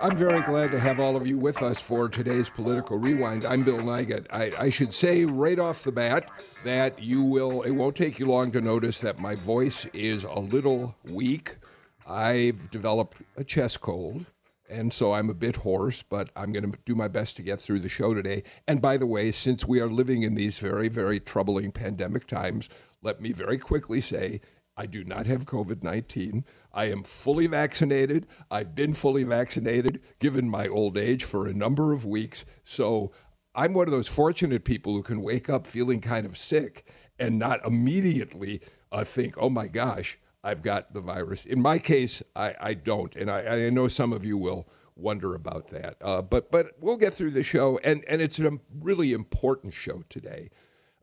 I'm very glad to have all of you with us for today's Political Rewind. I'm Bill Nigut. I, I, should say right off the bat that you will, it won't take you long to notice that my voice is a little weak. I've developed a chest cold, and so I'm a bit hoarse, but I'm going to do my best to get through the show today. And by the way, since we are living in these very, very troubling pandemic times, let me very quickly say I do not have COVID 19. I am fully vaccinated. I've been fully vaccinated, given my old age, for a number of weeks. So I'm one of those fortunate people who can wake up feeling kind of sick and not immediately uh, think, oh my gosh, I've got the virus. In my case, I, I don't. And I, I, know some of you will wonder about that. Uh, but, but we'll get through the show. And, and it's a really important show today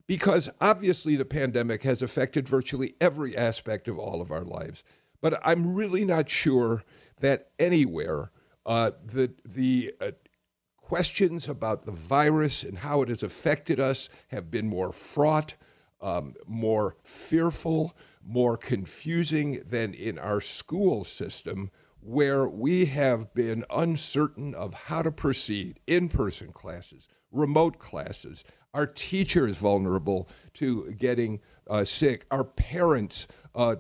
because obviously the pandemic has affected virtually every aspect of all of our lives. But I'm really not sure that anywhere uh, the the uh, questions about the virus and how it has affected us have been more fraught, um, more fearful, more confusing than in our school system, where we have been uncertain of how to proceed. In person classes, remote classes, our teachers vulnerable to getting uh, sick, our parents, uh,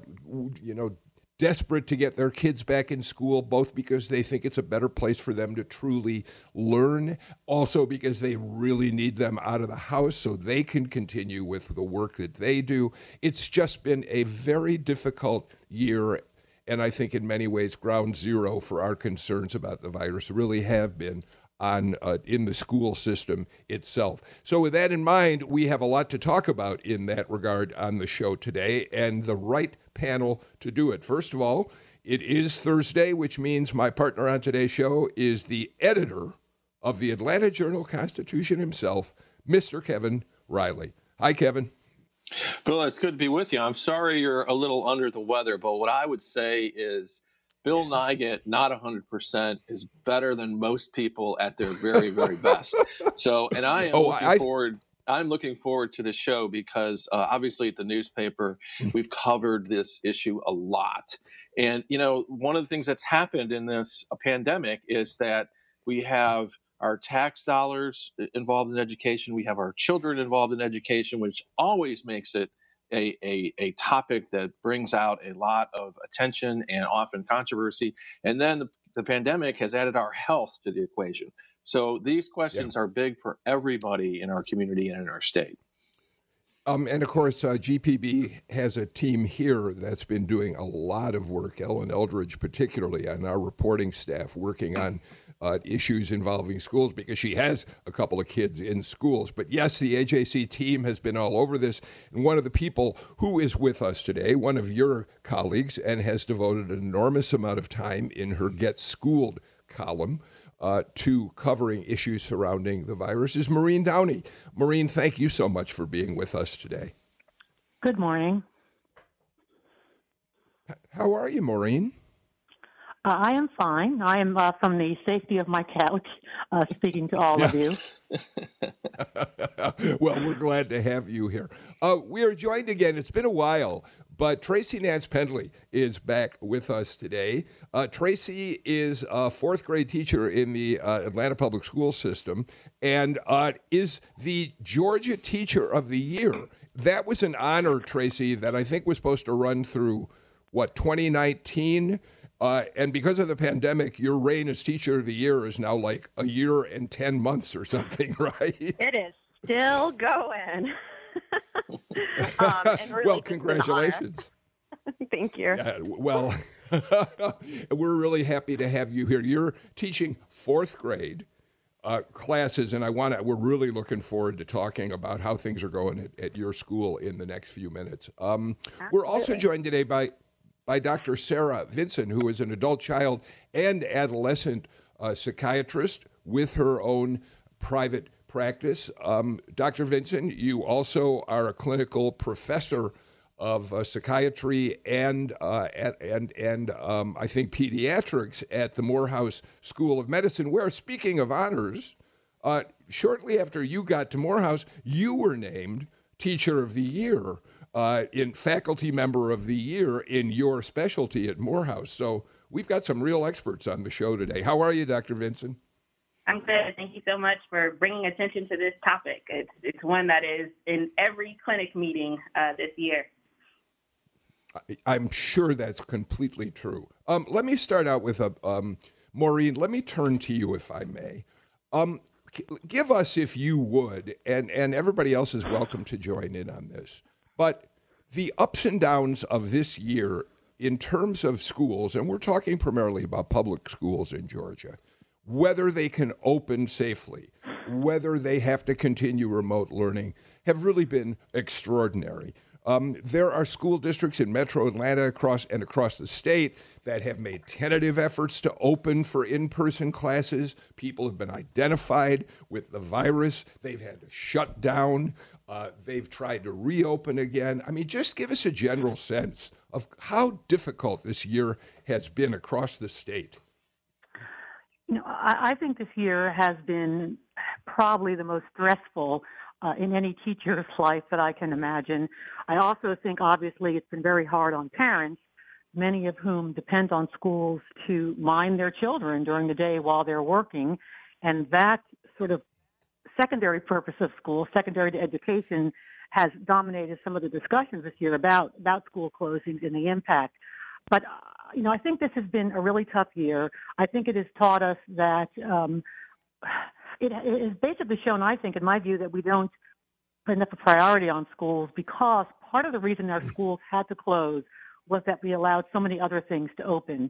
you know, desperate to get their kids back in school, both because they think it's a better place for them to truly learn, also because they really need them out of the house so they can continue with the work that they do. It's just been a very difficult year. And I think in many ways, ground zero for our concerns about the virus really have been on uh, in the school system itself. So with that in mind, we have a lot to talk about in that regard on the show today and the right panel to do it. First of all, it is Thursday, which means my partner on today's show is the editor of the Atlanta Journal Constitution himself, Mr. Kevin Riley. Hi Kevin. Bill, it's good to be with you. I'm sorry you're a little under the weather, but what I would say is Bill Nigut, not 100%, is better than most people at their very, very best. So, and I am oh, looking I, forward. I'm looking forward to the show because uh, obviously at the newspaper, hmm. we've covered this issue a lot. And, you know, one of the things that's happened in this uh, pandemic is that we have our tax dollars uh, involved in education, we have our children involved in education, which always makes it a, a, a topic that brings out a lot of attention and often controversy. And then the, the pandemic has added our health to the equation. So these questions yeah. are big for everybody in our community and in our state. Um, and of course, uh, GPB has a team here that's been doing a lot of work, Ellen Eldridge, particularly on our reporting staff, working on uh, issues involving schools because she has a couple of kids in schools. But yes, the AJC team has been all over this. And one of the people who is with us today, one of your colleagues, and has devoted an enormous amount of time in her Get Schooled column uh, to covering issues surrounding the virus is Maureen Downey. Maureen, thank you so much for being with us today. Good morning. How are you, Maureen? Uh, I am fine. I am uh, from the safety of my couch uh, speaking to all of you. well, we're glad to have you here. Uh, we are joined again. It's been a while but Tracy Nance Pendley is back with us today. Uh, Tracy is a fourth grade teacher in the uh, Atlanta Public School System and uh, is the Georgia Teacher of the Year. That was an honor, Tracy, that I think was supposed to run through, what, 2019? Uh, and because of the pandemic, your reign as Teacher of the Year is now like a year and 10 months or something, right? It is still going. um, really well, congratulations. Thank you. Yeah, well, we're really happy to have you here. You're teaching fourth grade uh, classes, and I want to. We're really looking forward to talking about how things are going at, at your school in the next few minutes. Um, we're also joined today by by Dr. Sarah Vinson, who is an adult child and adolescent uh, psychiatrist with her own private practice. Um, Dr. Vinson, you also are a clinical professor of uh, psychiatry and uh, at, and and um, I think pediatrics at the Morehouse School of Medicine. Where, speaking of honors, uh, shortly after you got to Morehouse, you were named Teacher of the Year, uh, in Faculty Member of the Year in your specialty at Morehouse. So we've got some real experts on the show today. How are you, Dr. Vinson? I'm good. Thank you so much for bringing attention to this topic. It's it's one that is in every clinic meeting uh, this year. I'm sure that's completely true. Um, let me start out with a um, Maureen. Let me turn to you, if I may. Um, give us, if you would, and and everybody else is welcome to join in on this. But the ups and downs of this year in terms of schools, and we're talking primarily about public schools in Georgia, whether they can open safely, whether they have to continue remote learning, have really been extraordinary. Um, there are school districts in metro Atlanta across and across the state that have made tentative efforts to open for in person classes. People have been identified with the virus. They've had to shut down. Uh, they've tried to reopen again. I mean, just give us a general sense of how difficult this year has been across the state. You know, I, I think this year has been probably the most stressful uh, in any teacher's life that I can imagine. I also think, obviously, it's been very hard on parents, many of whom depend on schools to mind their children during the day while they're working. And that sort of secondary purpose of school, secondary to education, has dominated some of the discussions this year about about school closings and the impact. But uh, you know, I think this has been a really tough year. I think it has taught us that um, it, it has basically shown, I think, in my view, that we don't put enough a priority on schools because part of the reason our schools had to close was that we allowed so many other things to open.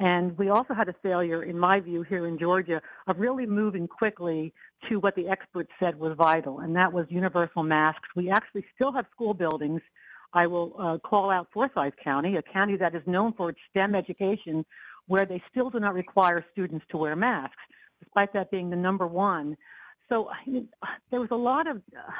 And we also had a failure, in my view, here in Georgia, of really moving quickly to what the experts said was vital, and that was universal masks. We actually still have school buildings. I will uh, call out Forsyth County, a county that is known for its STEM education, where they still do not require students to wear masks, despite that being the number one. So I mean, there was a lot of uh,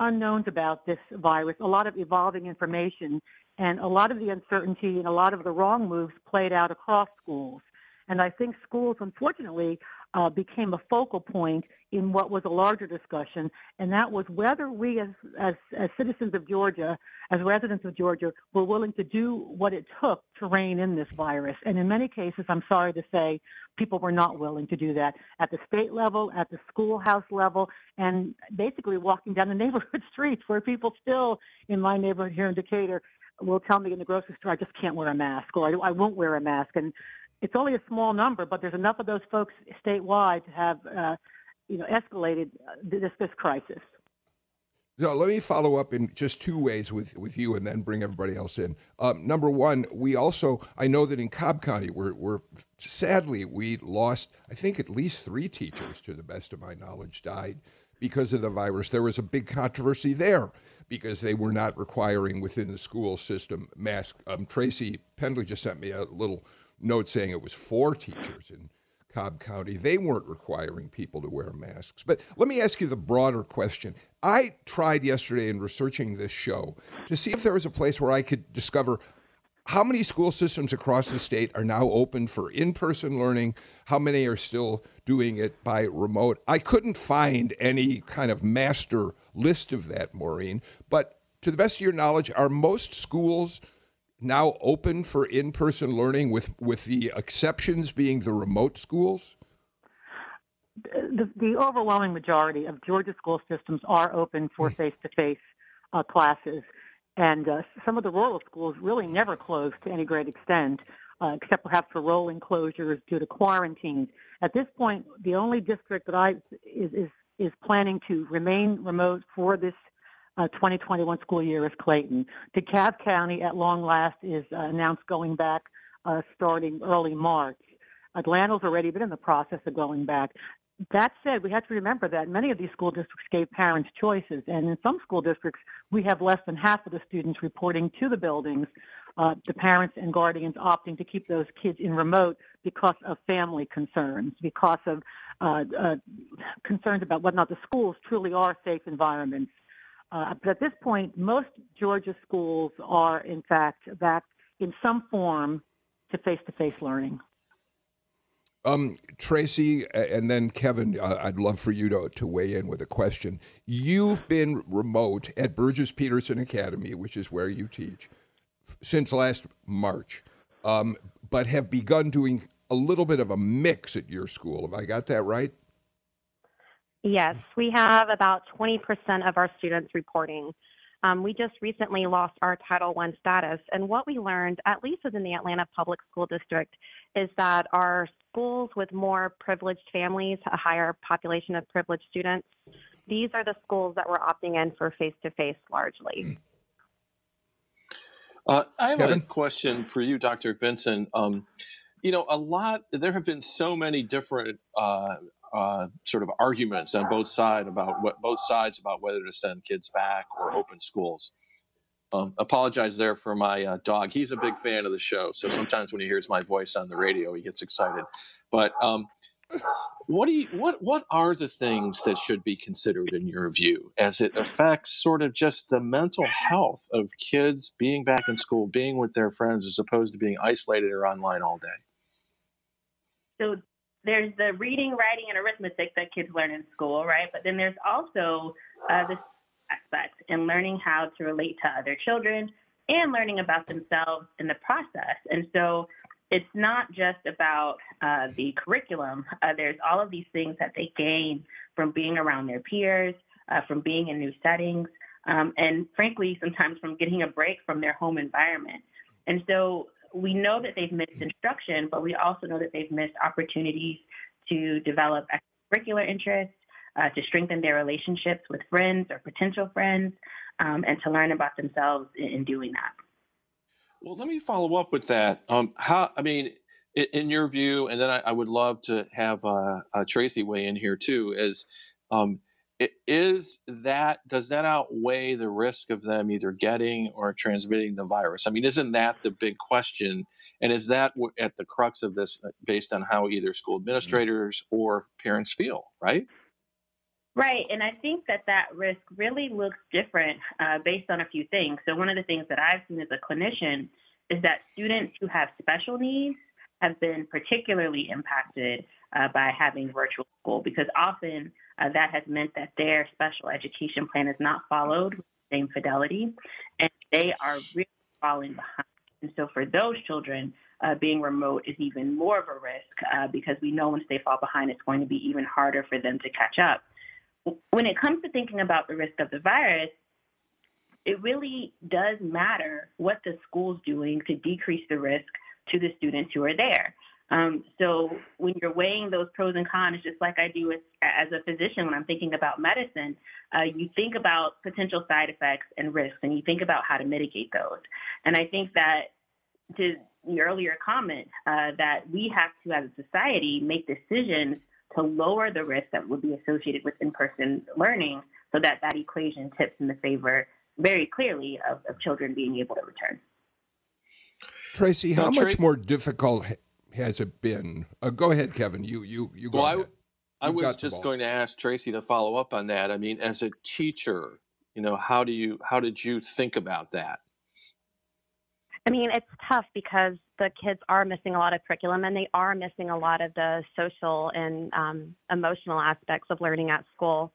unknowns about this virus, a lot of evolving information, and a lot of the uncertainty and a lot of the wrong moves played out across schools. And I think schools, unfortunately, uh, became a focal point in what was a larger discussion, and that was whether we, as, as, as citizens of Georgia, as residents of Georgia, were willing to do what it took to rein in this virus. And in many cases, I'm sorry to say, people were not willing to do that at the state level, at the schoolhouse level, and basically walking down the neighborhood streets where people still, in my neighborhood here in Decatur, will tell me in the grocery store, I just can't wear a mask or I, I won't wear a mask. And it's only a small number, but there's enough of those folks statewide to have, uh, you know, escalated this this crisis. So let me follow up in just two ways with, with you and then bring everybody else in. Um, number one, we also, I know that in Cobb County, we're, we're sadly, we lost, I think at least three teachers, to the best of my knowledge, died because of the virus. There was a big controversy there because they were not requiring within the school system mask. Um, Tracy Pendley just sent me a little note saying it was four teachers in Cobb County. They weren't requiring people to wear masks. But let me ask you the broader question. I tried yesterday in researching this show to see if there was a place where I could discover how many school systems across the state are now open for in person learning, how many are still doing it by remote. I couldn't find any kind of master list of that, Maureen. But to the best of your knowledge, are most schools now open for in-person learning, with with the exceptions being the remote schools? The, the overwhelming majority of Georgia school systems are open for hmm. face-to-face uh, classes, and uh, some of the rural schools really never closed to any great extent, uh, except perhaps for rolling closures due to quarantines. At this point, the only district that I is is, is planning to remain remote for this uh, 2021 school year is Clayton. DeKalb County, at long last, is uh, announced going back uh, starting early March. Atlanta's already been in the process of going back. That said, we have to remember that many of these school districts gave parents choices, and in some school districts, we have less than half of the students reporting to the buildings. Uh, the parents and guardians opting to keep those kids in remote because of family concerns, because of uh, uh, concerns about whether or not the schools truly are safe environments. Uh, but at this point, most Georgia schools are, in fact, back in some form to face-to-face learning. Um, Tracy, and then Kevin, uh, I'd love for you to, to weigh in with a question. You've been remote at Burgess Peterson Academy, which is where you teach, since last March, um, but have begun doing a little bit of a mix at your school. Have I got that right? Yes, we have about 20% of our students reporting. Um, we just recently lost our Title I status, and what we learned, at least within the Atlanta Public School District, is that our schools with more privileged families, a higher population of privileged students, these are the schools that were opting in for face to face largely. Uh, I have Kevin? a question for you, Dr. Vinson. Um, you know, a lot, there have been so many different uh, uh, sort of arguments on both side about what both sides about whether to send kids back or open schools. Um, apologize there for my uh, dog. He's a big fan of the show, so sometimes when he hears my voice on the radio, he gets excited. But um, what do you what what are the things that should be considered in your view as it affects sort of just the mental health of kids being back in school, being with their friends, as opposed to being isolated or online all day? So there's the reading, writing, and arithmetic that kids learn in school, right? But then there's also uh, this aspect in learning how to relate to other children and learning about themselves in the process. And so it's not just about uh, the curriculum. Uh, there's all of these things that they gain from being around their peers, uh, from being in new settings, um, and frankly, sometimes from getting a break from their home environment. And so we know that they've missed instruction, but we also know that they've missed opportunities to develop extracurricular interests, uh, to strengthen their relationships with friends or potential friends, um, and to learn about themselves in, in, doing that. Well, let me follow up with that. Um, how, I mean, in, your view, and then I, I would love to have uh, uh, Tracy weigh in here too, is um, is that does that outweigh the risk of them either getting or transmitting the virus? I mean, isn't that the big question? And is that at the crux of this, uh, based on how either school mm-hmm. administrators or parents feel, right? Right, and I think that that risk really looks different uh, based on a few things. So one of the things that I've seen as a clinician is that students who have special needs have been particularly impacted uh, by having virtual school because often uh, that has meant that their special education plan is not followed with the same fidelity, and they are really falling behind. And so for those children, uh, being remote is even more of a risk uh, because we know once they fall behind, it's going to be even harder for them to catch up. When it comes to thinking about the risk of the virus, it really does matter what the school's doing to decrease the risk to the students who are there. Um, so when you're weighing those pros and cons, just like I do as, as a physician when I'm thinking about medicine, uh, you think about potential side effects and risks, and you think about how to mitigate those. And I think that to the earlier comment, uh, that we have to, as a society, make decisions to lower the risk that would be associated with in-person learning, so that that equation tips in the favor very clearly of, of children being able to return. Tracy, how much more difficult has it been? Uh, go ahead, Kevin. You you you go. Well, I, I was just going to ask Tracy to follow up on that. I mean, as a teacher, you know, how do you how did you think about that? I mean, it's tough because the kids are missing a lot of curriculum and they are missing a lot of the social and um, emotional aspects of learning at school.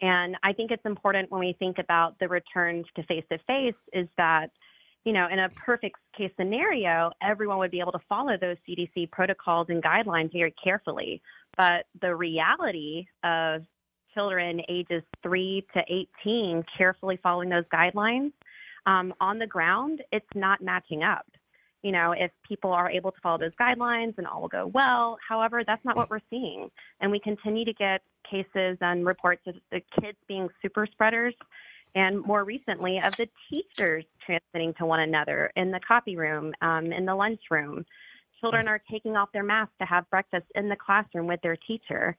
And I think it's important when we think about the returns to face to face is that you know, in a perfect case scenario, everyone would be able to follow those CDC protocols and guidelines very carefully. But the reality of children ages 3 to 18 carefully following those guidelines um, on the ground, it's not matching up. You know, if people are able to follow those guidelines and all will go well. However, that's not what we're seeing. And we continue to get cases and reports of the kids being super spreaders and more recently of the teachers transmitting to one another in the copy room, um, in the lunchroom. Children are taking off their masks to have breakfast in the classroom with their teacher.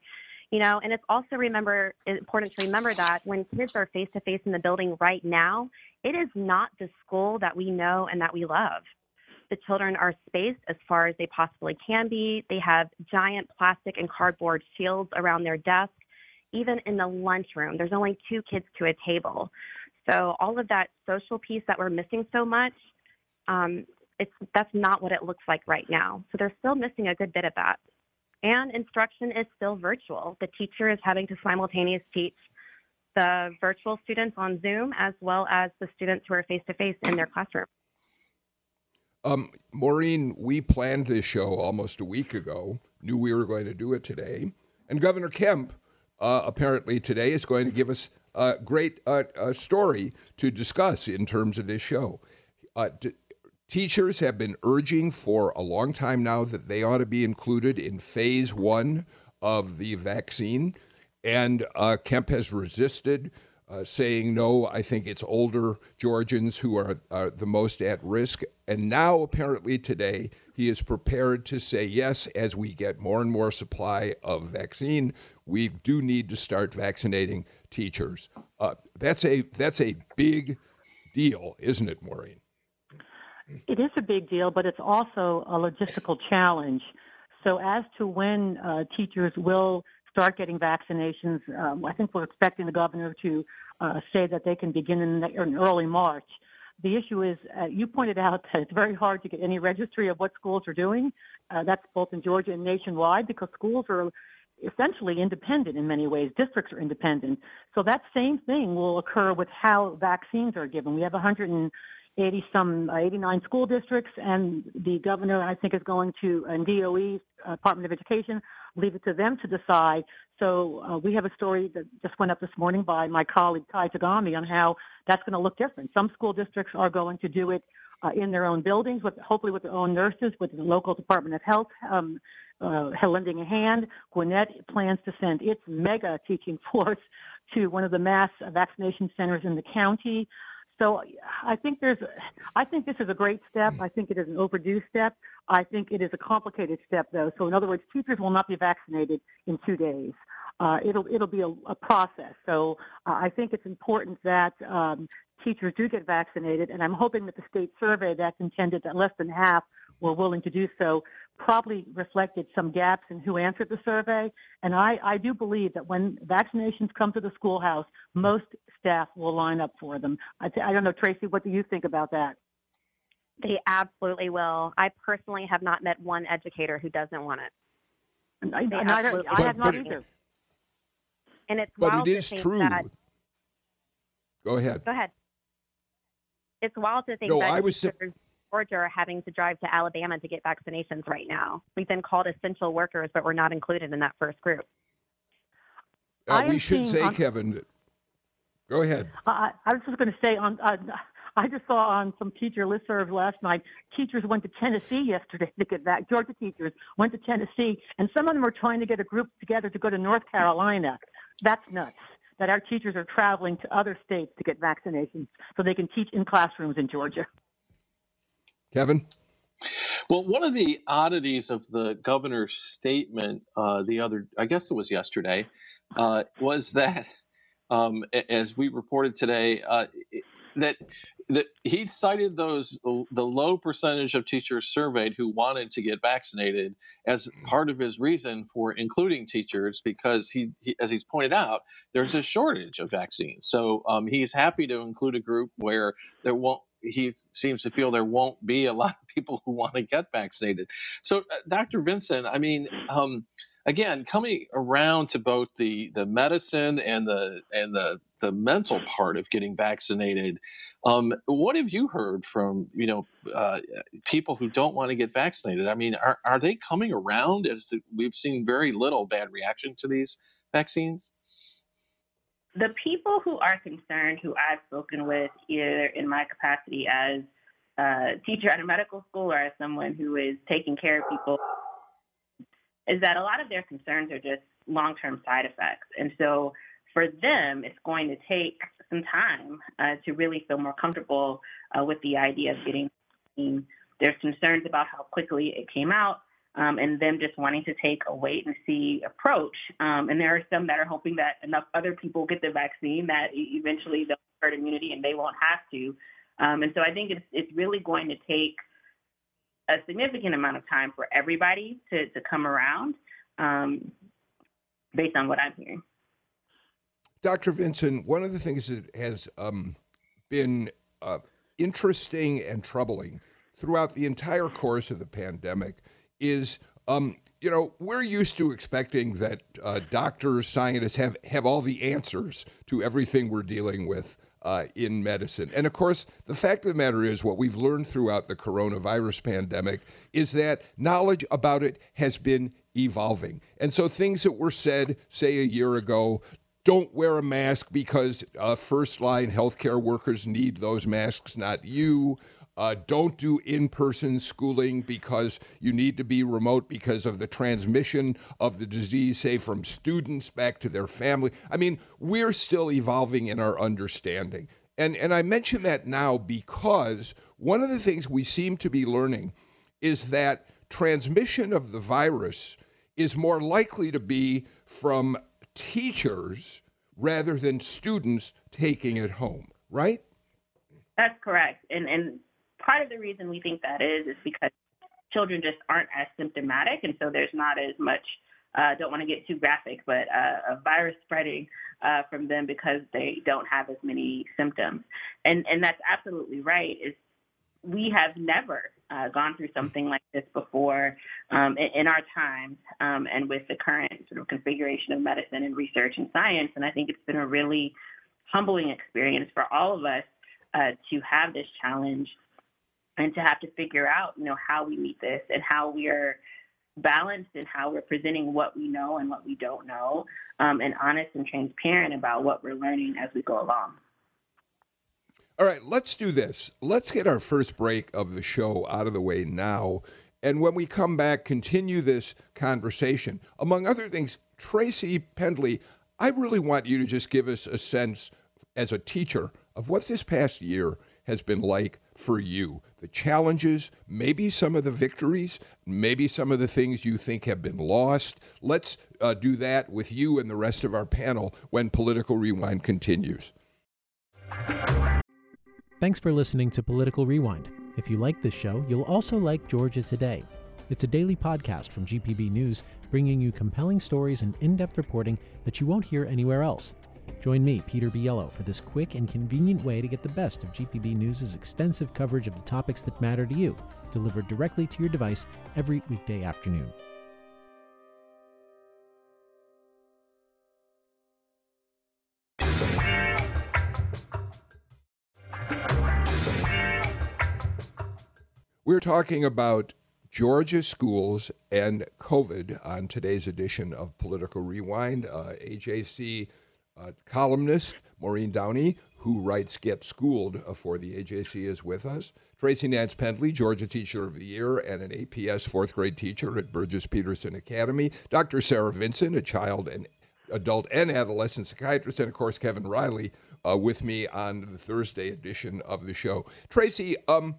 You know, and it's also remember important to remember that when kids are face to face in the building right now, it is not the school that we know and that we love. The children are spaced as far as they possibly can be. They have giant plastic and cardboard shields around their desks even in the lunchroom, there's only two kids to a table. So all of that social piece that we're missing so much, um, it's that's not what it looks like right now. So they're still missing a good bit of that. And instruction is still virtual. The teacher is having to simultaneously teach the virtual students on Zoom as well as the students who are face to face in their classroom. Um, Maureen, we planned this show almost a week ago, knew we were going to do it today. And Governor Kemp uh, apparently today is going to give us a great uh, story to discuss in terms of this show. Uh, teachers have been urging for a long time now that they ought to be included in phase one of the vaccine. And uh, Kemp has resisted, uh, saying, no, I think it's older Georgians who are, are the most at risk. And now, apparently, today, he is prepared to say, yes, as we get more and more supply of vaccine, we do need to start vaccinating teachers. Uh, that's, a, that's a big deal, isn't it, Maureen? It is a big deal, but it's also a logistical challenge. So, as to when uh, teachers will start getting vaccinations. Um, I think we're expecting the governor to uh, say that they can begin in, the, in early March. The issue is, uh, you pointed out that it's very hard to get any registry of what schools are doing. Uh, that's both in Georgia and nationwide because schools are essentially independent in many ways. Districts are independent. So that same thing will occur with how vaccines are given. We have 180 some uh, 89 school districts, and the governor, I think, is going to, and DOE, uh, Department of Education, leave it to them to decide. So uh, we have a story that just went up this morning by my colleague Ty Tagami on how that's going to look different. Some school districts are going to do it uh, in their own buildings, with hopefully with their own nurses, with the local Department of Health um, uh, lending a hand. Gwinnett plans to send its mega teaching force to one of the mass vaccination centers in the county. So I think there's, I think this is a great step. I think it is an overdue step. I think it is a complicated step, though. So in other words, teachers will not be vaccinated in two days. Uh, it'll it'll be a, a process. So uh, I think it's important that um, teachers do get vaccinated, and I'm hoping that the state survey that's intended that less than half were willing to do so probably reflected some gaps in who answered the survey. And I, I do believe that when vaccinations come to the schoolhouse, most staff will line up for them. I, I don't know, Tracy, what do you think about that? They absolutely will. I personally have not met one educator who doesn't want it. And I, and I, I have not either. And it's but wild it is to think true. That, Go ahead. go ahead. It's wild to think No, that I was teachers in Georgia are having to drive to Alabama to get vaccinations right now. We've been called essential workers, but we're not included in that first group. Uh, I we should say, on- Kevin. That, go ahead. I, I was just going to say on. Uh, I just saw on some teacher listservs last night. Teachers went to Tennessee yesterday to get back. Georgia teachers went to Tennessee, and some of them are trying to get a group together to go to North Carolina. That's nuts. That our teachers are traveling to other states to get vaccinations so they can teach in classrooms in Georgia. Kevin? Well, one of the oddities of the governor's statement uh, the other, I guess it was yesterday, uh, was that, um, as we reported today, uh, that that he cited those the low percentage of teachers surveyed who wanted to get vaccinated as part of his reason for including teachers because he, he as he's pointed out there's a shortage of vaccines so um, he's happy to include a group where there won't he seems to feel there won't be a lot of people who want to get vaccinated. So, uh, Dr. Vinson, I mean, um, again, coming around to both the the medicine and the and the the mental part of getting vaccinated, um, what have you heard from you know uh, people who don't want to get vaccinated? I mean, are are they coming around? As we've seen very little bad reaction to these vaccines. The people who are concerned, who I've spoken with, either in my capacity as a teacher at a medical school or as someone who is taking care of people, is that a lot of their concerns are just long term side effects. And so for them, it's going to take some time uh, to really feel more comfortable uh, with the idea of getting. There's concerns about how quickly it came out. Um, and them just wanting to take a wait and see approach. Um, and there are some that are hoping that enough other people get the vaccine that eventually they'll herd immunity and they won't have to. Um, and so I think it's it's really going to take a significant amount of time for everybody to, to come around, um, based on what I'm hearing. Dr. Vinson, one of the things that has um, been uh, interesting and troubling throughout the entire course of the pandemic is um, you know, we're used to expecting that uh, doctors, scientists have, have all the answers to everything we're dealing with uh, in medicine. And of course, the fact of the matter is, what we've learned throughout the coronavirus pandemic is that knowledge about it has been evolving. And so things that were said, say, a year ago, don't wear a mask because uh, first line healthcare workers need those masks, not you. Uh, don't do in person schooling because you need to be remote because of the transmission of the disease, say from students back to their family. I mean, we're still evolving in our understanding. And, and I mention that now because one of the things we seem to be learning is that transmission of the virus is more likely to be from teachers rather than students taking it home, right? That's correct. And and part of the reason we think that is is because children just aren't as symptomatic, and so there's not as much. Uh, don't want to get too graphic, but uh, a virus spreading uh, from them because they don't have as many symptoms, and and that's absolutely right. Is we have never uh, gone through something like this before um, in, in, our times, um, and with the current sort of configuration of medicine and research and science, and I think it's been a really humbling experience for all of us uh, to have this challenge and to have to figure out, you know, how we meet this and how we are balanced in how we're presenting what we know and what we don't know, um, and honest and transparent about what we're learning as we go along. All right, let's do this. Let's get our first break of the show out of the way now. And when we come back, continue this conversation. Among other things, Tracy Pendley, I really want you to just give us a sense as a teacher of what this past year has been like for you the challenges, maybe some of the victories, maybe some of the things you think have been lost. Let's uh, do that with you and the rest of our panel when Political Rewind continues. Thanks for listening to Political Rewind. If you like this show, you'll also like Georgia Today. It's a daily podcast from GPB News, bringing you compelling stories and in depth reporting that you won't hear anywhere else. Join me, Peter Biello, for this quick and convenient way to get the best of GPB News' extensive coverage of the topics that matter to you, delivered directly to your device every weekday afternoon. We're talking about Georgia schools and COVID on today's edition of Political Rewind. Uh, AJC uh, columnist Maureen Downey, who writes Get Schooled for the AJC, is with us. Tracy Nance Pendley, Georgia Teacher of the Year and an APS fourth grade teacher at Burgess Peterson Academy. Dr. Sarah Vinson, a child and adult and adolescent psychiatrist. And of course, Kevin Riley uh, with me on the Thursday edition of the show. Tracy, um,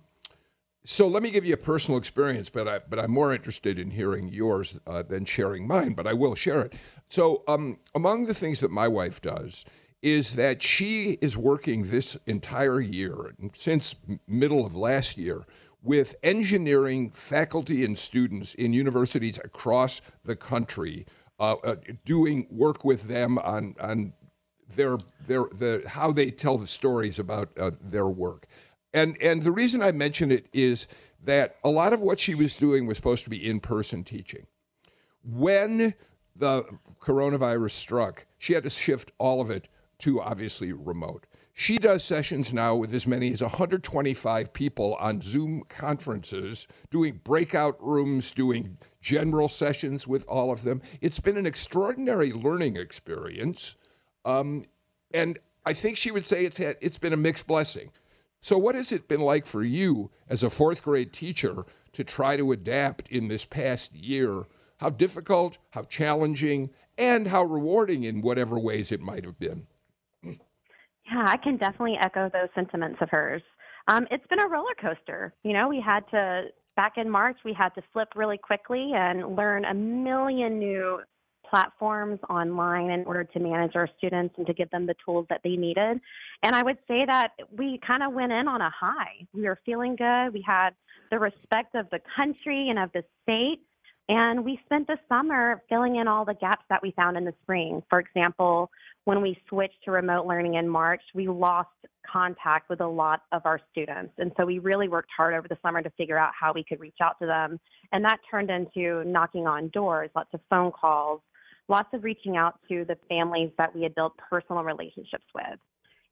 so let me give you a personal experience, but I but I'm more interested in hearing yours uh, than sharing mine. But I will share it. So, um, among the things that my wife does is that she is working this entire year, since middle of last year, with engineering faculty and students in universities across the country, uh, uh, doing work with them on on their their the how they tell the stories about uh, their work, and and the reason I mention it is that a lot of what she was doing was supposed to be in person teaching. When the coronavirus struck, she had to shift all of it to obviously remote. She does sessions now with as many as 125 people on Zoom conferences, doing breakout rooms, doing general sessions with all of them. It's been an extraordinary learning experience. Um, and I think she would say it's, had, it's been a mixed blessing. So, what has it been like for you as a fourth grade teacher to try to adapt in this past year how difficult, how challenging, and how rewarding in whatever ways it might have been. Yeah, I can definitely echo those sentiments of hers. Um, it's been a roller coaster. You know, we had to, back in March, we had to flip really quickly and learn a million new platforms online in order to manage our students and to give them the tools that they needed. And I would say that we kind of went in on a high. We were feeling good. We had the respect of the country and of the state. And we spent the summer filling in all the gaps that we found in the spring. For example, when we switched to remote learning in March, we lost contact with a lot of our students. And so we really worked hard over the summer to figure out how we could reach out to them. And that turned into knocking on doors, lots of phone calls, lots of reaching out to the families that we had built personal relationships with.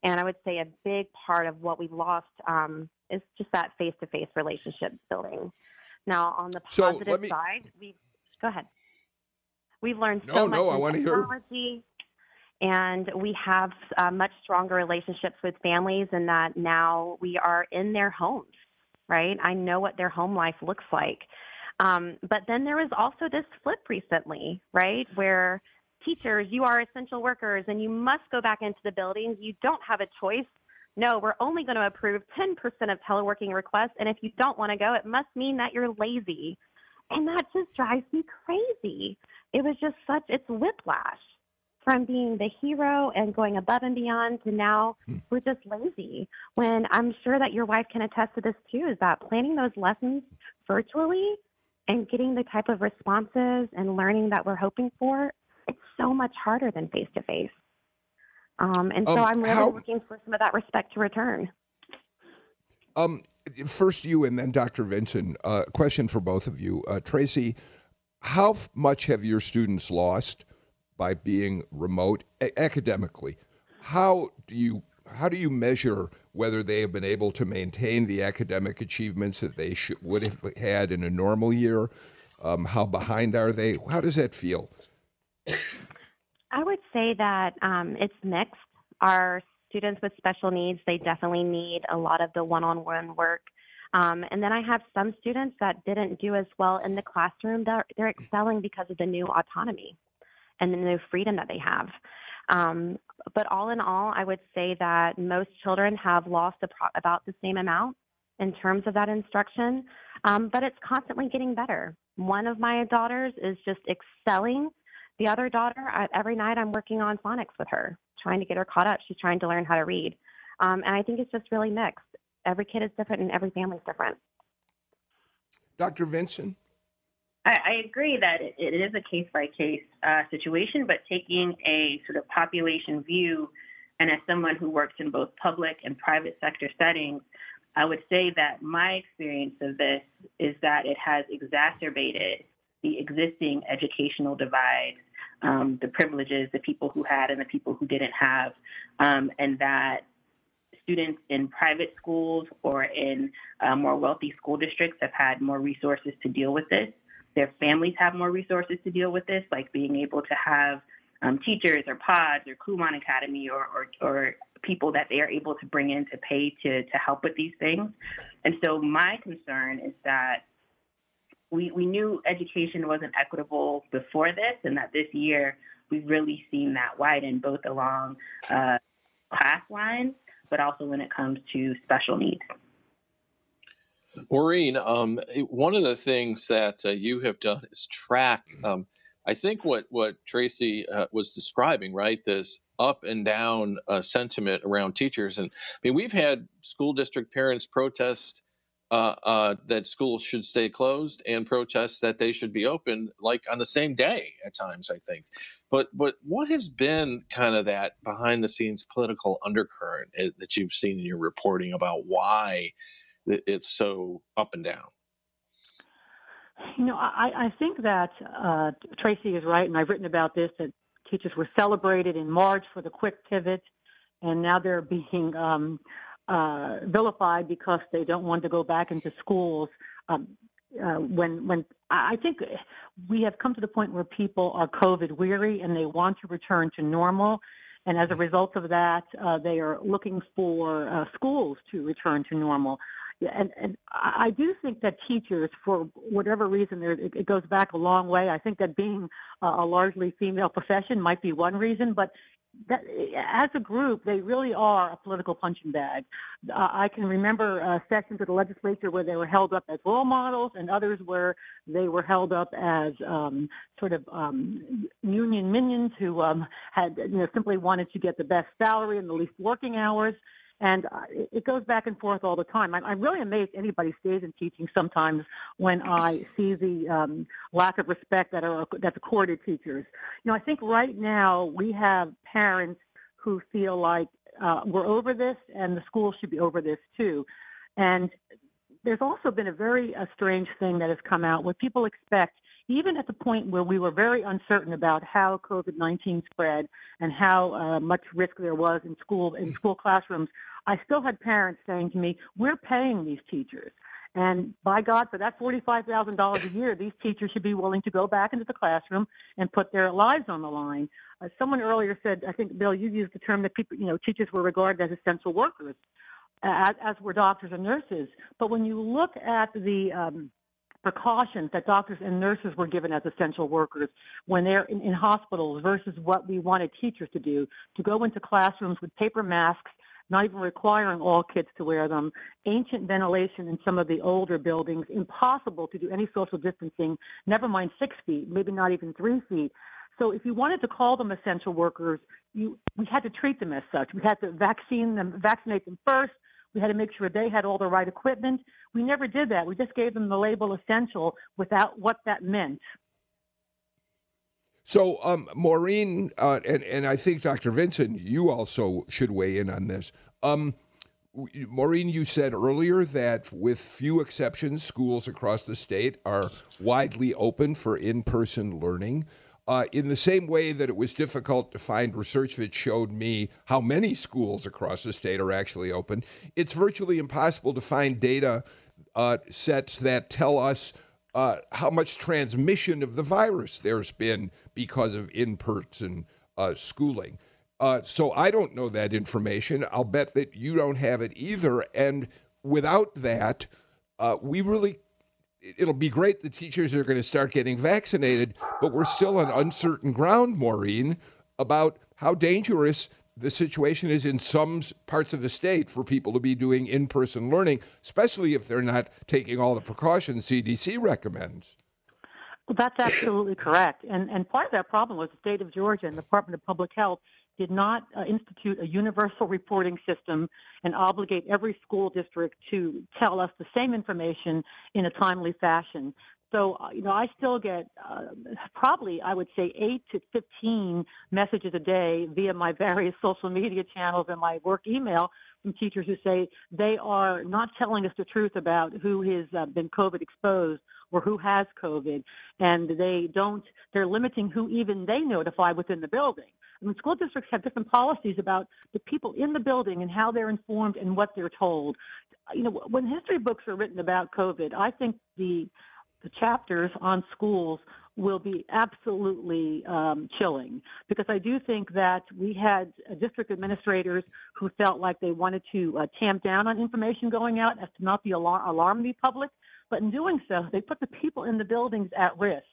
And I would say a big part of what we've lost um, is just that face to face relationship building. Now, on the positive so me... side, we go ahead. We've learned so no, much no, I want to hear and we have uh, much stronger relationships with families in that now we are in their homes right i know what their home life looks like um, but then there was also this flip recently right where teachers you are essential workers and you must go back into the buildings you don't have a choice no we're only going to approve 10% of teleworking requests and if you don't want to go it must mean that you're lazy and that just drives me crazy it was just such it's whiplash from being the hero and going above and beyond to now hmm. we're just lazy. When I'm sure that your wife can attest to this too, is that planning those lessons virtually and getting the type of responses and learning that we're hoping for, it's so much harder than face to face. and so um, I'm really how, looking for some of that respect to return. Um, first you and then Dr. Vinson. Uh, question for both of you, uh, Tracy. How much have your students lost? by being remote a- academically. How do you how do you measure whether they have been able to maintain the academic achievements that they should, would have had in a normal year? Um, how behind are they? How does that feel? I would say that um, it's mixed. Our students with special needs, they definitely need a lot of the one-on-one work. Um, and then I have some students that didn't do as well in the classroom. They're, they're excelling because of the new autonomy and the new freedom that they have. Um, but all in all, I would say that most children have lost pro- about the same amount in terms of that instruction, um, but it's constantly getting better. One of my daughters is just excelling. The other daughter, I, every night I'm working on phonics with her, trying to get her caught up. She's trying to learn how to read. Um, and I think it's just really mixed. Every kid is different and every family is different. Dr. Vinson? I, I agree that it, it is a case by case situation, but taking a sort of population view, and as someone who works in both public and private sector settings, I would say that my experience of this is that it has exacerbated the existing educational divides, um, the privileges, the people who had and the people who didn't have, um, and that students in private schools or in uh, more wealthy school districts have had more resources to deal with this. Their families have more resources to deal with this, like being able to have um, teachers or pods or Kumon Academy or, or, or people that they are able to bring in to pay to, to help with these things. And so my concern is that we, we knew education wasn't equitable before this, and that this year we've really seen that widen both along uh, class lines, but also when it comes to special needs. Maureen, um, one of the things that uh, you have done is track. Um, I think what what Tracy uh, was describing, right? This up and down uh, sentiment around teachers, and I mean, we've had school district parents protest uh, uh, that schools should stay closed and protest that they should be open, like on the same day at times. I think, but but what has been kind of that behind the scenes political undercurrent eh, that you've seen in your reporting about why? it's so up and down? You know, I, I think that uh, Tracy is right, and I've written about this that teachers were celebrated in March for the quick pivot, and now they're being um, uh, vilified because they don't want to go back into schools. Um, uh, when when I think we have come to the point where people are COVID weary and they want to return to normal, and as a result of that, uh, they are looking for uh, schools to return to normal and and I do think that teachers, for whatever reason, there it goes back a long way. I think that being a largely female profession might be one reason, but that, as a group, they really are a political punching bag. Uh, I can remember uh, sessions of the legislature where they were held up as role models, and others where they were held up as um, sort of um, union minions who um, had you know simply wanted to get the best salary and the least working hours. And uh, it goes back and forth all the time. I'm, I'm really amazed anybody stays in teaching sometimes when I see the um, lack of respect that are that's accorded teachers. You know, I think right now we have parents who feel like uh, we're over this and the school should be over this too. And there's also been a very a strange thing that has come out where people expect, even at the point where we were very uncertain about how COVID-19 spread and how uh, much risk there was in school in school classrooms, I still had parents saying to me, "We're paying these teachers." And by God, for that $45,000 a year, these teachers should be willing to go back into the classroom and put their lives on the line. Uh, someone earlier said, I think, Bill, you used the term that people, you know, teachers were regarded as essential workers, as, as were doctors and nurses. But when you look at the um, precautions that doctors and nurses were given as essential workers when they're in, in hospitals versus what we wanted teachers to do, to go into classrooms with paper masks not even requiring all kids to wear them, ancient ventilation in some of the older buildings, impossible to do any social distancing, never mind six feet, maybe not even three feet. So if you wanted to call them essential workers, you we had to treat them as such. We had to vaccine them, vaccinate them first. We had to make sure they had all the right equipment. We never did that. We just gave them the label essential without what that meant. So, um, Maureen, uh, and, and I think Dr. Vinson, you also should weigh in on this. Um, Maureen, you said earlier that with few exceptions, schools across the state are widely open for in person learning. Uh, in the same way that it was difficult to find research that showed me how many schools across the state are actually open, it's virtually impossible to find data uh, sets that tell us uh, how much transmission of the virus there's been because of in person uh, schooling. Uh, so I don't know that information. I'll bet that you don't have it either. And without that, uh, we really, it'll be great the teachers are going to start getting vaccinated, but we're still on uncertain ground, Maureen, about how dangerous the situation is in some parts of the state for people to be doing in person learning, especially if they're not taking all the precautions CDC recommends. Well, that's absolutely correct. And, and part of that problem was the state of Georgia and the Department of Public Health did not uh, institute a universal reporting system and obligate every school district to tell us the same information in a timely fashion. So, uh, you know, I still get uh, probably, I would say, 8 to 15 messages a day via my various social media channels and my work email from teachers who say they are not telling us the truth about who has uh, been COVID exposed or who has COVID, and they don't, they're limiting who even they notify within the building. I mean, school districts have different policies about the people in the building and how they're informed and what they're told. You know, when history books are written about COVID, I think the the chapters on schools will be absolutely um, chilling because I do think that we had district administrators who felt like they wanted to uh, tamp down on information going out as to not be alar- alarm the public, but in doing so, they put the people in the buildings at risk.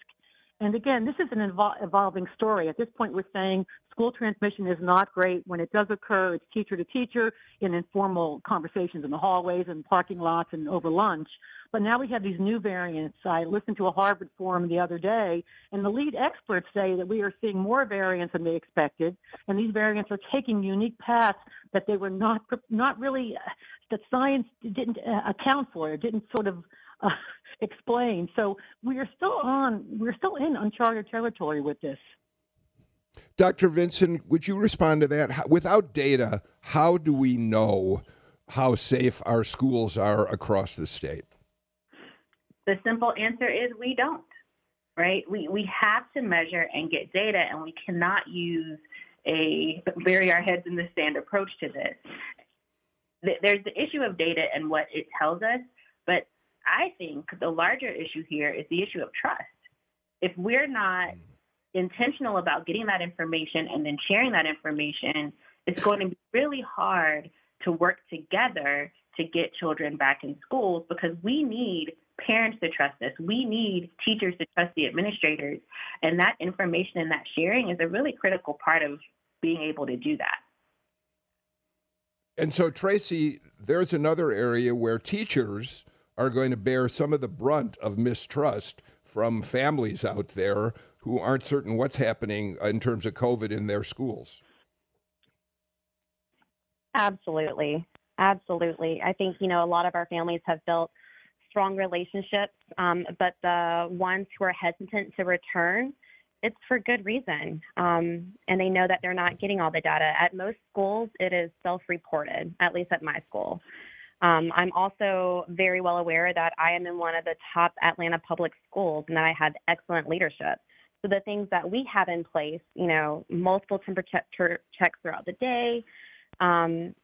And again, this is an evol- evolving story. At this point, we're saying school transmission is not great. When it does occur, it's teacher to teacher in informal conversations in the hallways and parking lots and over lunch. But now we have these new variants. I listened to a Harvard forum the other day, and the lead experts say that we are seeing more variants than they expected, and these variants are taking unique paths that they were not not really that science didn't uh, account for, didn't sort of uh, explain. So we are still on, we're still in uncharted territory with this. Dr. Vinson, would you respond to that? Without data, how do we know how safe our schools are across the state? The simple answer is we don't, right? We, we have to measure and get data, and we cannot use a bury our heads in the sand approach to this. There's the issue of data and what it tells us, but I think the larger issue here is the issue of trust. If we're not mm. intentional about getting that information and then sharing that information, it's going to be really hard to work together to get children back in schools because we need parents to trust us. We need teachers to trust the administrators. And that information and that sharing is a really critical part of being able to do that. And so, Tracy, there's another area where teachers are going to bear some of the brunt of mistrust from families out there who aren't certain what's happening in terms of COVID in their schools. Absolutely. Absolutely. I think, you know, a lot of our families have built strong relationships, um, but the ones who are hesitant to return it's for good reason. Um, and they know that they're not getting all the data. At most schools, it is self reported, at least at my school. Um, I'm also very well aware that I am in one of the top Atlanta public schools and that I have excellent leadership. So the things that we have in place, you know, multiple temperature checks throughout the day, um,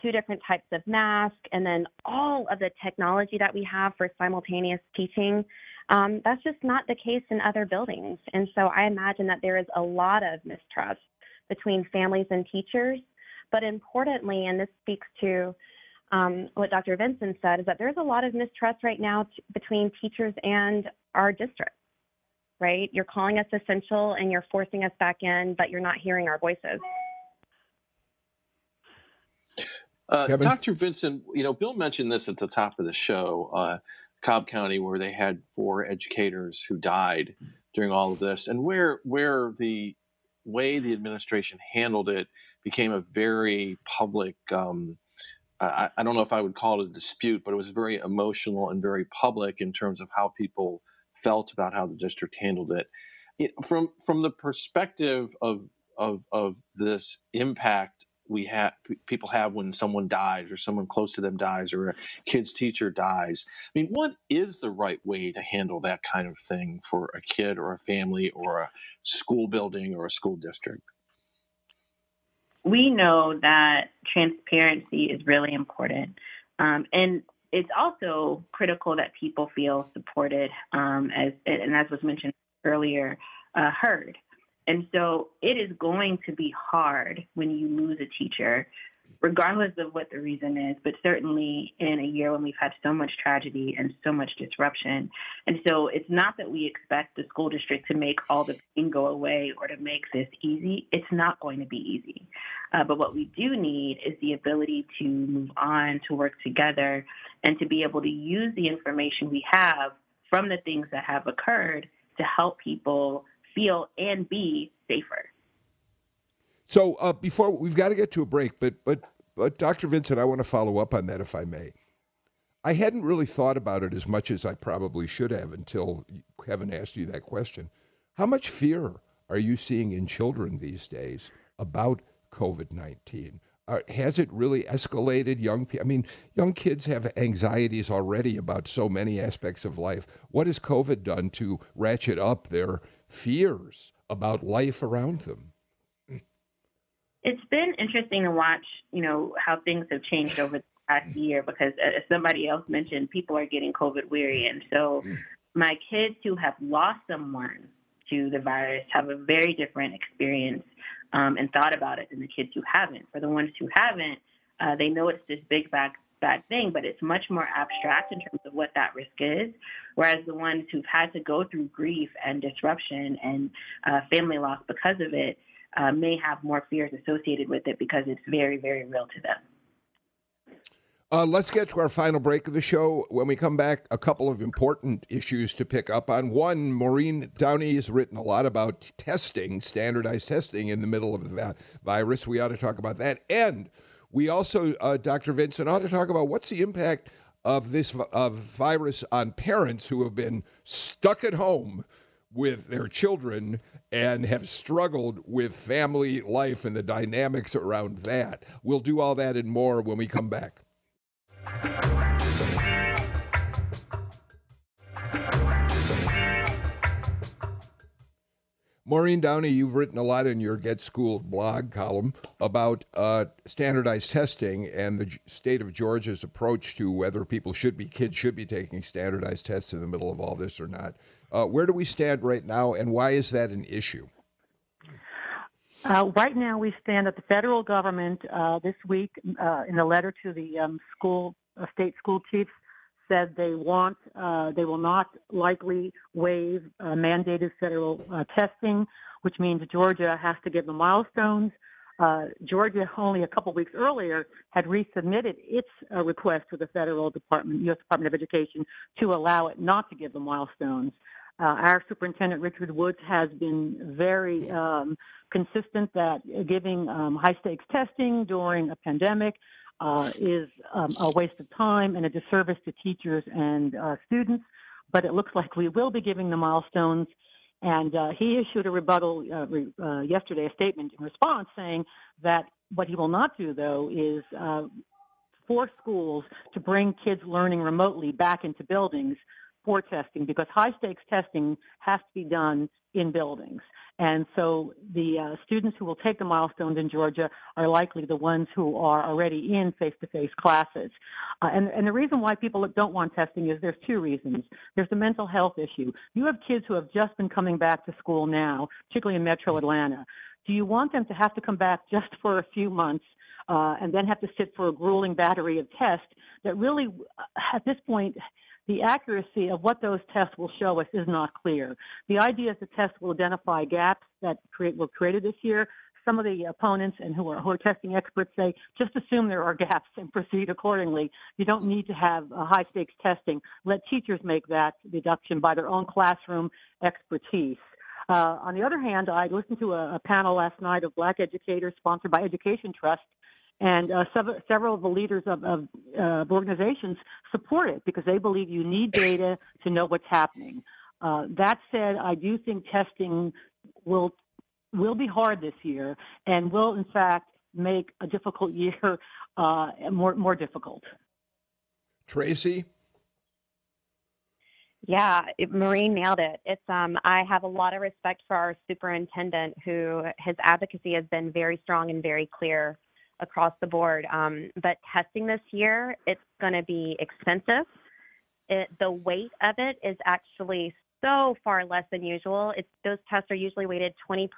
two different types of masks, and then all of the technology that we have for simultaneous teaching. Um, that's just not the case in other buildings. And so I imagine that there is a lot of mistrust between families and teachers. But importantly, and this speaks to um, what Dr. Vinson said, is that there's a lot of mistrust right now t- between teachers and our district, right? You're calling us essential and you're forcing us back in, but you're not hearing our voices. Uh, Dr. Vinson, you know, Bill mentioned this at the top of the show, uh, Cobb County, where they had four educators who died during all of this, and where where the way the administration handled it became a very public. Um, I, I, don't know if I would call it a dispute, but it was very emotional and very public in terms of how people felt about how the district handled it. it from from the perspective of of of this impact we have people have when someone dies or someone close to them dies or a kid's teacher dies. I mean, what is the right way to handle that kind of thing for a kid or a family or a school building or a school district? We know that transparency is really important. Um, and it's also critical that people feel supported, um, as and as was mentioned earlier, uh, heard. And so it is going to be hard when you lose a teacher, regardless of what the reason is, but certainly in a year when we've had so much tragedy and so much disruption. And so it's not that we expect the school district to make all the pain go away or to make this easy. It's not going to be easy. Uh, but what we do need is the ability to move on, to work together, and to be able to use the information we have from the things that have occurred to help people feel and be safer. So uh, before we've got to get to a break, but but but Dr. Vinson, I want to follow up on that if I may. I hadn't really thought about it as much as I probably should have until Kevin asked you that question. How much fear are you seeing in children these days about COVID 19? has it really escalated young people? I mean, young kids have anxieties already about so many aspects of life. What has COVID done to ratchet up their fears about life around them. It's been interesting to watch, you know, how things have changed over the past year because as somebody else mentioned, people are getting COVID weary. And so my kids who have lost someone to the virus have a very different experience um, and thought about it than the kids who haven't. For the ones who haven't, uh, they know it's this big bad, bad thing, but it's much more abstract in terms of what that risk is. Whereas the ones who've had to go through grief and disruption and uh, family loss because of it uh, may have more fears associated with it because it's very, very real to them. Uh, let's get to our final break of the show. When we come back, a couple of important issues to pick up on. One, Maureen Downey has written a lot about testing, standardized testing in the middle of the virus. We ought to talk about that. And we also, uh, Dr. Vinson, ought to talk about what's the impact of this of virus on parents who have been stuck at home with their children and have struggled with family life and the dynamics around that. We'll do all that and more when we come back. Maureen Downey, you've written a lot in your Get Schooled blog column about uh, standardized testing and the state of Georgia's approach to whether people should be, kids should be taking standardized tests in the middle of all this or not. Uh, where do we stand right now, and why is that an issue? Uh, right now, we stand at the federal government uh, this week uh, in a letter to the um, school, uh, state school chiefs said they want, uh, they will not likely waive uh, mandated federal uh, testing, which means Georgia has to give the milestones. Uh, Georgia, only a couple weeks earlier, had resubmitted its uh, request to the federal department, U.S. Department of Education, to allow it not to give the milestones. Uh, our superintendent, Richard Woods, has been very um, consistent that giving um, high stakes testing during a pandemic uh, is um, a waste of time and a disservice to teachers and uh, students. But it looks like we will be giving the milestones. And uh, he issued a rebuttal uh, re- uh, yesterday, a statement in response saying that what he will not do, though, is uh, force schools to bring kids learning remotely back into buildings for testing because high stakes testing has to be done in buildings. And so the uh, students who will take the milestones in Georgia are likely the ones who are already in face to face classes. Uh, and, and the reason why people don't want testing is there's two reasons. There's the mental health issue. You have kids who have just been coming back to school now, particularly in metro Atlanta. Do you want them to have to come back just for a few months uh, and then have to sit for a grueling battery of tests that really, uh, at this point, the accuracy of what those tests will show us is not clear. The idea is the tests will identify gaps that create, were created this year. Some of the opponents and who are, who are testing experts say just assume there are gaps and proceed accordingly. You don't need to have high stakes testing. Let teachers make that deduction by their own classroom expertise. Uh, on the other hand, I listened to a, a, panel last night of black educators sponsored by Education Trust, and uh, several, several of the leaders of, of uh, organizations support it because they believe you need data to know what's happening. Uh, that said, I do think testing will will be hard this year and will, in fact, make a difficult year uh, more more difficult. Tracy, yeah, Maureen nailed it. It's um, I have a lot of respect for our superintendent, who his advocacy has been very strong and very clear across the board. Um, but testing this year, it's going to be expensive. It, the weight of it is actually so far less than usual. It's those tests are usually weighted 20%,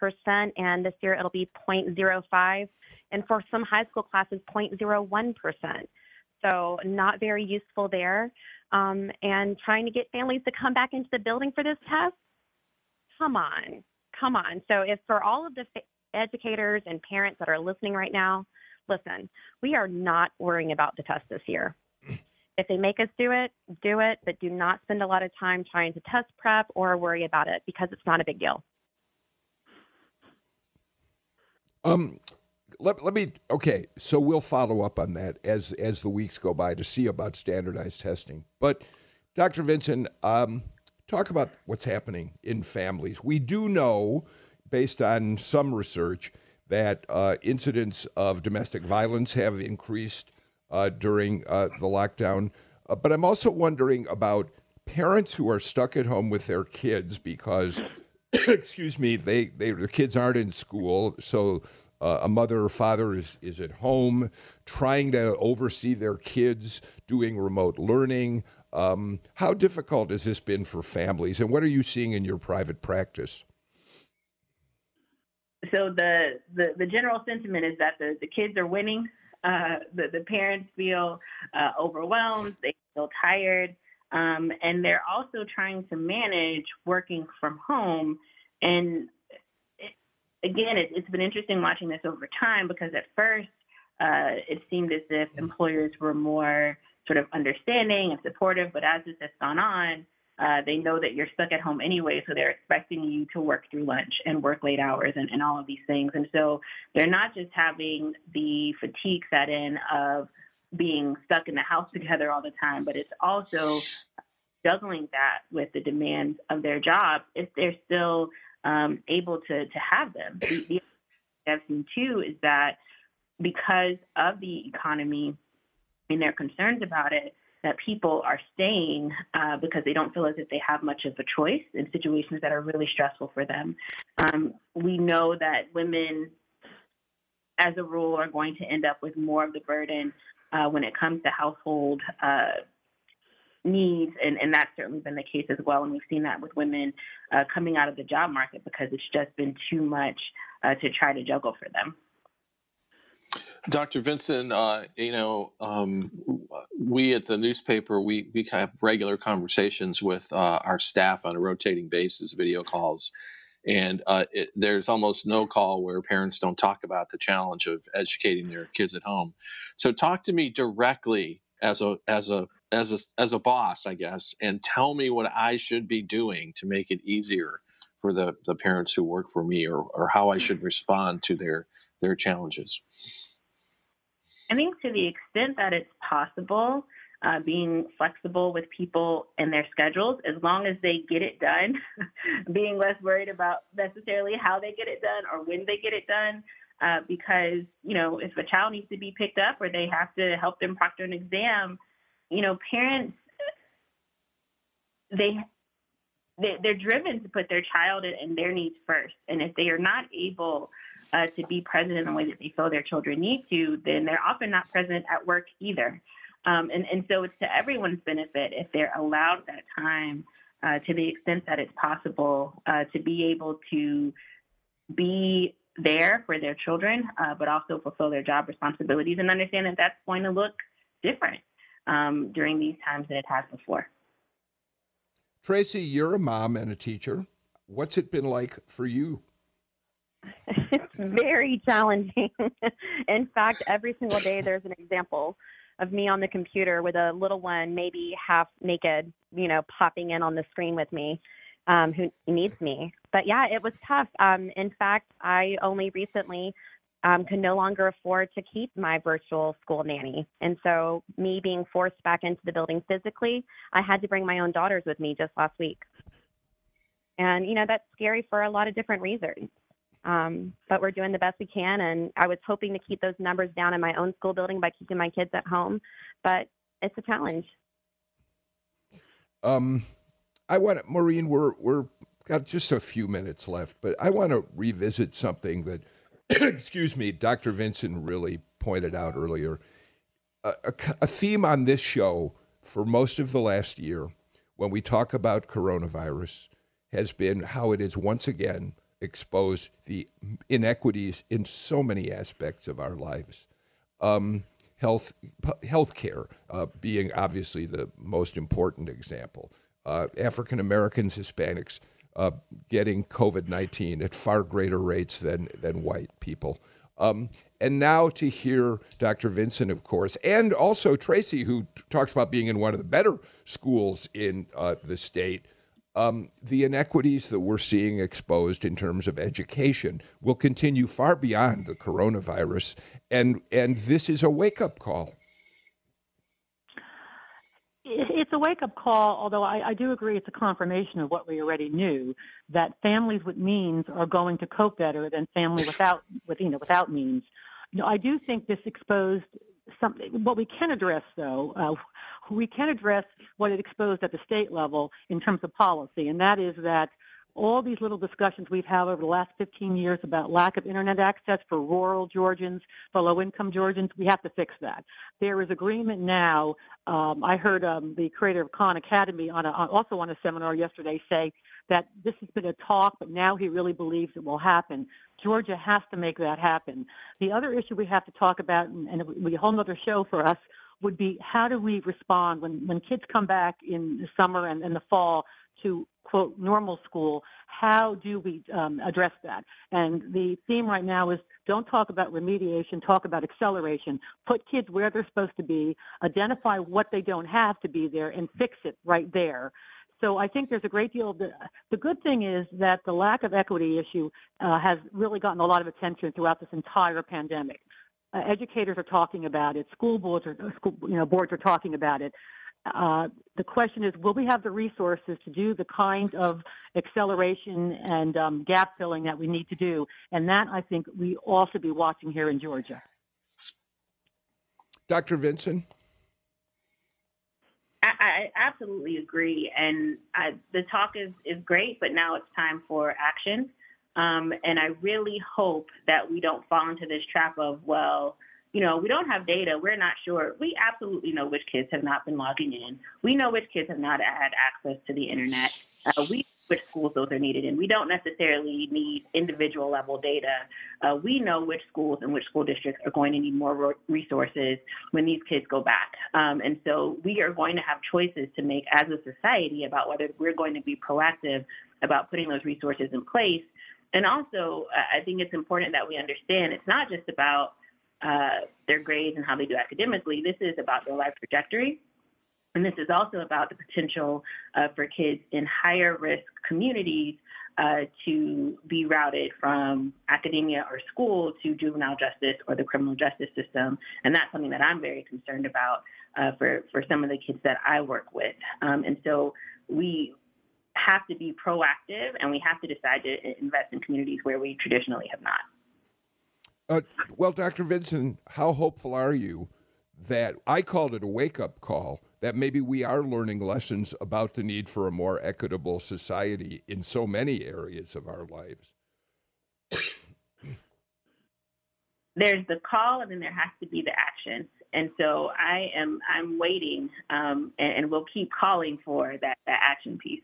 and this year it'll be 0.05, and for some high school classes, 0.01%. So not very useful there um, and trying to get families to come back into the building for this test. Come on, come on. So, if for all of the educators and parents that are listening right now, listen, we are not worrying about the test this year. If they make us do it, do it, but do not spend a lot of time trying to test prep or worry about it because it's not a big deal. Um, let, let me okay so we'll follow up on that as as the weeks go by to see about standardized testing. But dr vinson um, talk about what's happening in families. We do know based on some research that uh, incidents of domestic violence have increased uh, during uh, the lockdown. Uh, but i'm also wondering about parents who are stuck at home with their kids because excuse me they, they their kids aren't in school so uh, a mother or father is, is at home trying to oversee their kids doing remote learning. Um, how difficult has this been for families, and what are you seeing in your private practice? So the, the, the general sentiment is that the, the kids are winning. Uh, the, the parents feel uh, overwhelmed. They feel tired. Um, and they're also trying to manage working from home and again, it, has been interesting watching this over time because at first uh, it seemed as if employers were more sort of understanding and supportive, but as this has gone on, uh, they know that you're stuck at home anyway, so they're expecting you to work through lunch and work late hours and, and all of these things. And so they're not just having the fatigue set in of being stuck in the house together all the time, but it's also juggling that with the demands of their job if they're still um, able to to have them. The, the I've seen too is that because of the economy and their concerns about it, that people are staying uh, because they don't feel as if they have much of a choice in situations that are really stressful for them. Um, we know that women, as a rule, are going to end up with more of the burden uh, when it comes to household uh, needs, and, and that's certainly been the case as well. And we've seen that with women uh, coming out of the job market because it's just been too much uh, to try to juggle for them. Dr. Vinson, uh, you know, um, we at the newspaper, we, we have regular conversations with uh, our staff on a rotating basis, video calls. And uh, it, there's almost no call where parents don't talk about the challenge of educating their kids at home. So, talk to me directly as a as a as a as a boss, I guess, and tell me what I should be doing to make it easier for the the parents who work for me, or or how I should respond to their their challenges. I think to the extent that it's possible, uh, being flexible with people and their schedules as long as they get it done, being less worried about necessarily how they get it done or when they get it done. Uh, because, you know, if a child needs to be picked up or they have to help them proctor an exam, you know, parents, they, they they're driven to put their child and their needs first. And if they are not able uh, to be present in the way that they feel their children need to, then they're often not present at work either. Um, and, and so it's to everyone's benefit if they're allowed that time uh, to the extent that it's possible uh, to be able to be there for their children, uh, but also fulfill their job responsibilities and understand that that's going to look different um, during these times than it has before. Tracy, you're a mom and a teacher. What's it been like for you? It's very challenging. In fact, every single day there's an example of me on the computer with a little one, maybe half naked, you know, popping in on the screen with me, um, who needs me. But yeah, it was tough. Um, in fact, I only recently um, could no longer afford to keep my virtual school nanny. And so, me being forced back into the building physically, I had to bring my own daughters with me just last week. And, you know, that's scary for a lot of different reasons. Um, but we're doing the best we can. And I was hoping to keep those numbers down in my own school building by keeping my kids at home, but it's a challenge. Um, I want Maureen. We're we're got just a few minutes left, but I want to revisit something that, excuse me, Dr. Vinson really pointed out earlier. A, a, a theme on this show for most of the last year, when we talk about coronavirus, has been how it has once again exposed the inequities in so many aspects of our lives. Um, health, healthcare uh, being obviously the most important example. Uh, African Americans, Hispanics uh, getting COVID 19 at far greater rates than, than white people. Um, and now to hear Dr. Vinson, of course, and also Tracy, who t- talks about being in one of the better schools in uh, the state um, the inequities that we're seeing exposed in terms of education will continue far beyond the coronavirus, and and this is a wake up call. It's a wake up call, although I, I, do agree it's a confirmation of what we already knew that families with means are going to cope better than family without with you know without means. Know, I do think this exposed something. What we can address, though, uh, we can address what it exposed at the state level in terms of policy, and that is that all these little discussions we've had over the last 15 years about lack of internet access for rural Georgians, for low income Georgians, we have to fix that. There is agreement now. Um, I heard um, the creator of Khan Academy on a, also on a seminar yesterday say that this has been a talk, but now he really believes it will happen. Georgia has to make that happen. The other issue we have to talk about, and, and it would be a whole other show for us, would be how do we respond when, when kids come back in the summer and, and the fall to quote normal school how do we um, address that and the theme right now is don't talk about remediation talk about acceleration put kids where they're supposed to be identify what they don't have to be there and fix it right there so I think there's a great deal of the, the good thing is that the lack of equity issue uh, has really gotten a lot of attention throughout this entire pandemic. Uh, educators are talking about it. School boards are, uh, school, you know, boards are talking about it. Uh, the question is, will we have the resources to do the kind of acceleration and um, gap filling that we need to do? And that I think we all should be watching here in Georgia. Dr. Vinson. I, I absolutely agree, and I, the talk is is great, but now it's time for action. Um, and I really hope that we don't fall into this trap of well, you know, we don't have data. We're not sure. We absolutely know which kids have not been logging in. We know which kids have not had access to the internet. Uh, we which schools those are needed in. We don't necessarily need individual level data. Uh, we know which schools and which school districts are going to need more resources when these kids go back. Um, and so we are going to have choices to make as a society about whether we're going to be proactive about putting those resources in place. And also, I think it's important that we understand it's not just about uh, their grades and how they do academically. This is about their life trajectory. And this is also about the potential uh, for kids in higher risk communities uh, to be routed from academia or school to juvenile justice or the criminal justice system. And that's something that I'm very concerned about. uh, for for some of the kids that I work with, um, and so we have to be proactive and we have to decide to invest in communities where we traditionally have not. Uh, well, Dr. Vinson, how hopeful are you that I called it a wake up call that maybe we are learning lessons about the need for a more equitable society in so many areas of our lives? There's the call, and then there has to be the action. And so I am I'm waiting, um, and, and we'll keep calling for that, that action piece.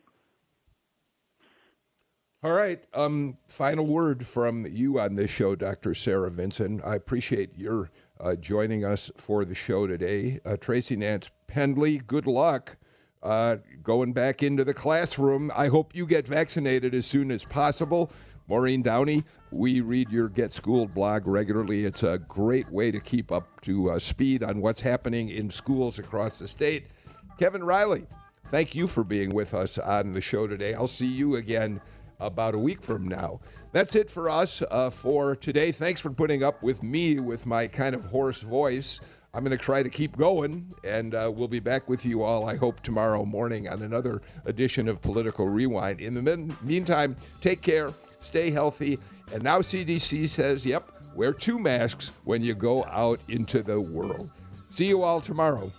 All right. Um, final word from you on this show, Dr. Sarah Vinson. I appreciate your uh, joining us for the show today. Uh, Tracy Nance Pendley, good luck uh, going back into the classroom. I hope you get vaccinated as soon as possible. Maureen Downey, we read your Get Schooled blog regularly. It's a great way to keep up to uh, speed on what's happening in schools across the state. Kevin Riley, thank you for being with us on the show today. I'll see you again about a week from now. That's it for us uh, for today. Thanks for putting up with me with my kind of hoarse voice. I'm going to try to keep going, and uh, we'll be back with you all, I hope, tomorrow morning on another edition of Political Rewind. In the meantime, take care, stay healthy, and now CDC says, yep, wear two masks when you go out into the world. See you all tomorrow.